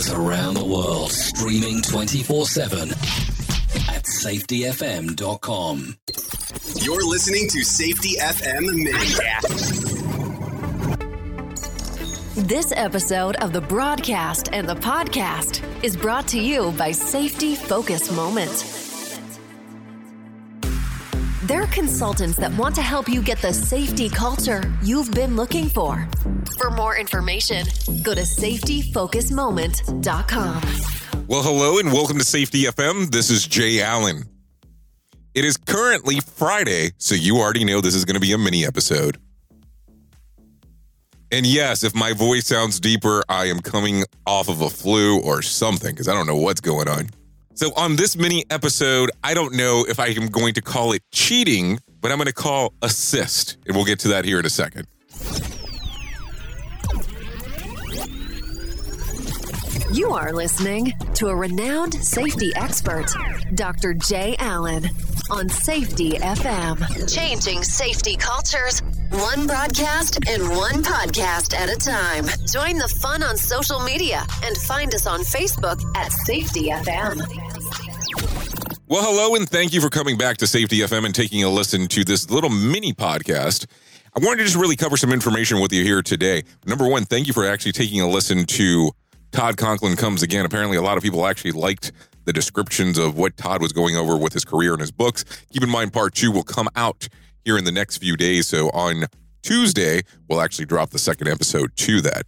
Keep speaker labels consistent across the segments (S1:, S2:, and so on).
S1: You can hear us around the world, streaming 24 7 at safetyfm.com.
S2: You're listening to Safety FM Mini.
S3: This episode of the broadcast and the podcast is brought to you by Safety Focus Moment. They're consultants that want to help you get the safety culture you've been looking for. For more information, go to safetyfocusmoment.com.
S4: Well, hello and welcome to Safety FM. This is Jay Allen. It is currently Friday, so you already know this is going to be a mini episode. And yes, if my voice sounds deeper, I am coming off of a flu or something because I don't know what's going on. So, on this mini episode, I don't know if I am going to call it cheating, but I'm going to call assist. And we'll get to that here in a second.
S3: You are listening to a renowned safety expert, Dr. Jay Allen, on Safety FM. Changing safety cultures, one broadcast and one podcast at a time. Join the fun on social media and find us on Facebook at Safety FM.
S4: Well, hello, and thank you for coming back to Safety FM and taking a listen to this little mini podcast. I wanted to just really cover some information with you here today. Number one, thank you for actually taking a listen to Todd Conklin Comes Again. Apparently, a lot of people actually liked the descriptions of what Todd was going over with his career and his books. Keep in mind, part two will come out here in the next few days. So on Tuesday, we'll actually drop the second episode to that.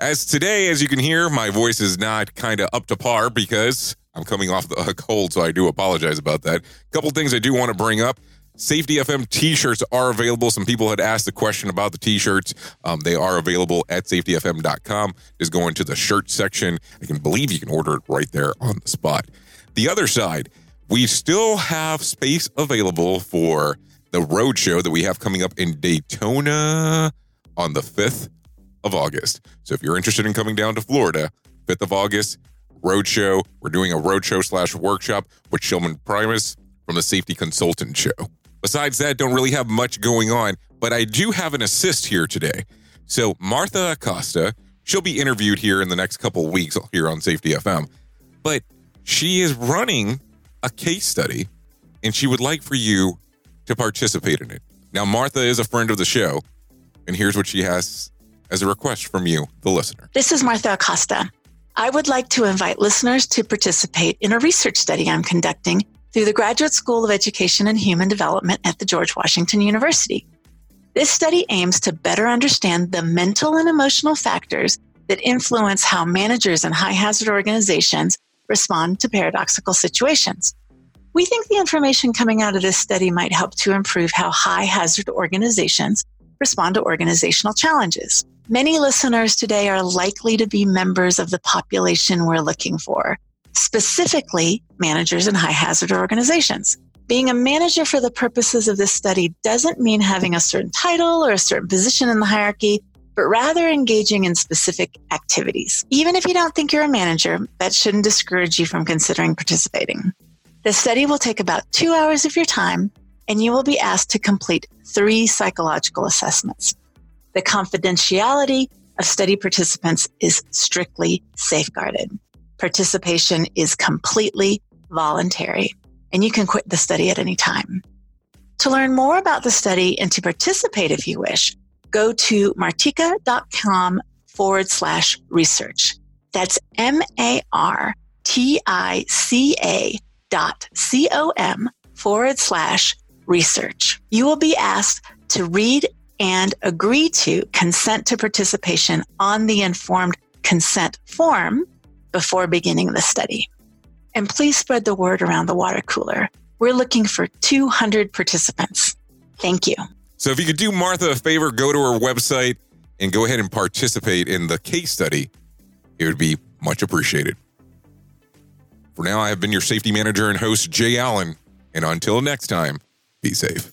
S4: As today, as you can hear, my voice is not kind of up to par because I'm coming off the, cold, so I do apologize about that. A couple things I do want to bring up. Safety FM t-shirts are available. Some people had asked the question about the t-shirts. Um, they are available at safetyfm.com. Just go into the shirt section. I can believe you can order it right there on the spot. The other side, we still have space available for the road show that we have coming up in Daytona on the 5th of August. So if you're interested in coming down to Florida, 5th of August, road show. We're doing a road show slash workshop with Sheldon Primus from the Safety Consultant Show. Besides that, don't really have much going on, but I do have an assist here today. So Martha Acosta, she'll be interviewed here in the next couple weeks here on Safety FM, but she is running a case study and she would like for you to participate in it. Now, Martha is a friend of the show, and here's what she has as a request from you, the listener.
S5: This is Martha Acosta. I would like to invite listeners to participate in a research study I'm conducting through the Graduate School of Education and Human Development at the George Washington University. This study aims to better understand the mental and emotional factors that influence how managers in high hazard organizations respond to paradoxical situations. We think the information coming out of this study might help to improve how high hazard organizations respond to organizational challenges. Many listeners today are likely to be members of the population we're looking for, specifically managers in high hazard organizations. Being a manager for the purposes of this study doesn't mean having a certain title or a certain position in the hierarchy, but rather engaging in specific activities. Even if you don't think you're a manager, that shouldn't discourage you from considering participating. The study will take about two hours of your time, and you will be asked to complete three psychological assessments. The confidentiality of study participants is strictly safeguarded. Participation is completely voluntary, and you can quit the study at any time. To learn more about the study and to participate if you wish, go to martica.com forward slash research. That's M A R T I C A dot forward slash research. You will be asked to read and agree to consent to participation on the informed consent form before beginning the study. And please spread the word around the water cooler. We're looking for 200 participants. Thank you.
S4: So if you could do Martha a favor, go to her website and go ahead and participate in the case study. It would be much appreciated. For now, I have been your safety manager and host, Jay Allen. And until next time, be safe.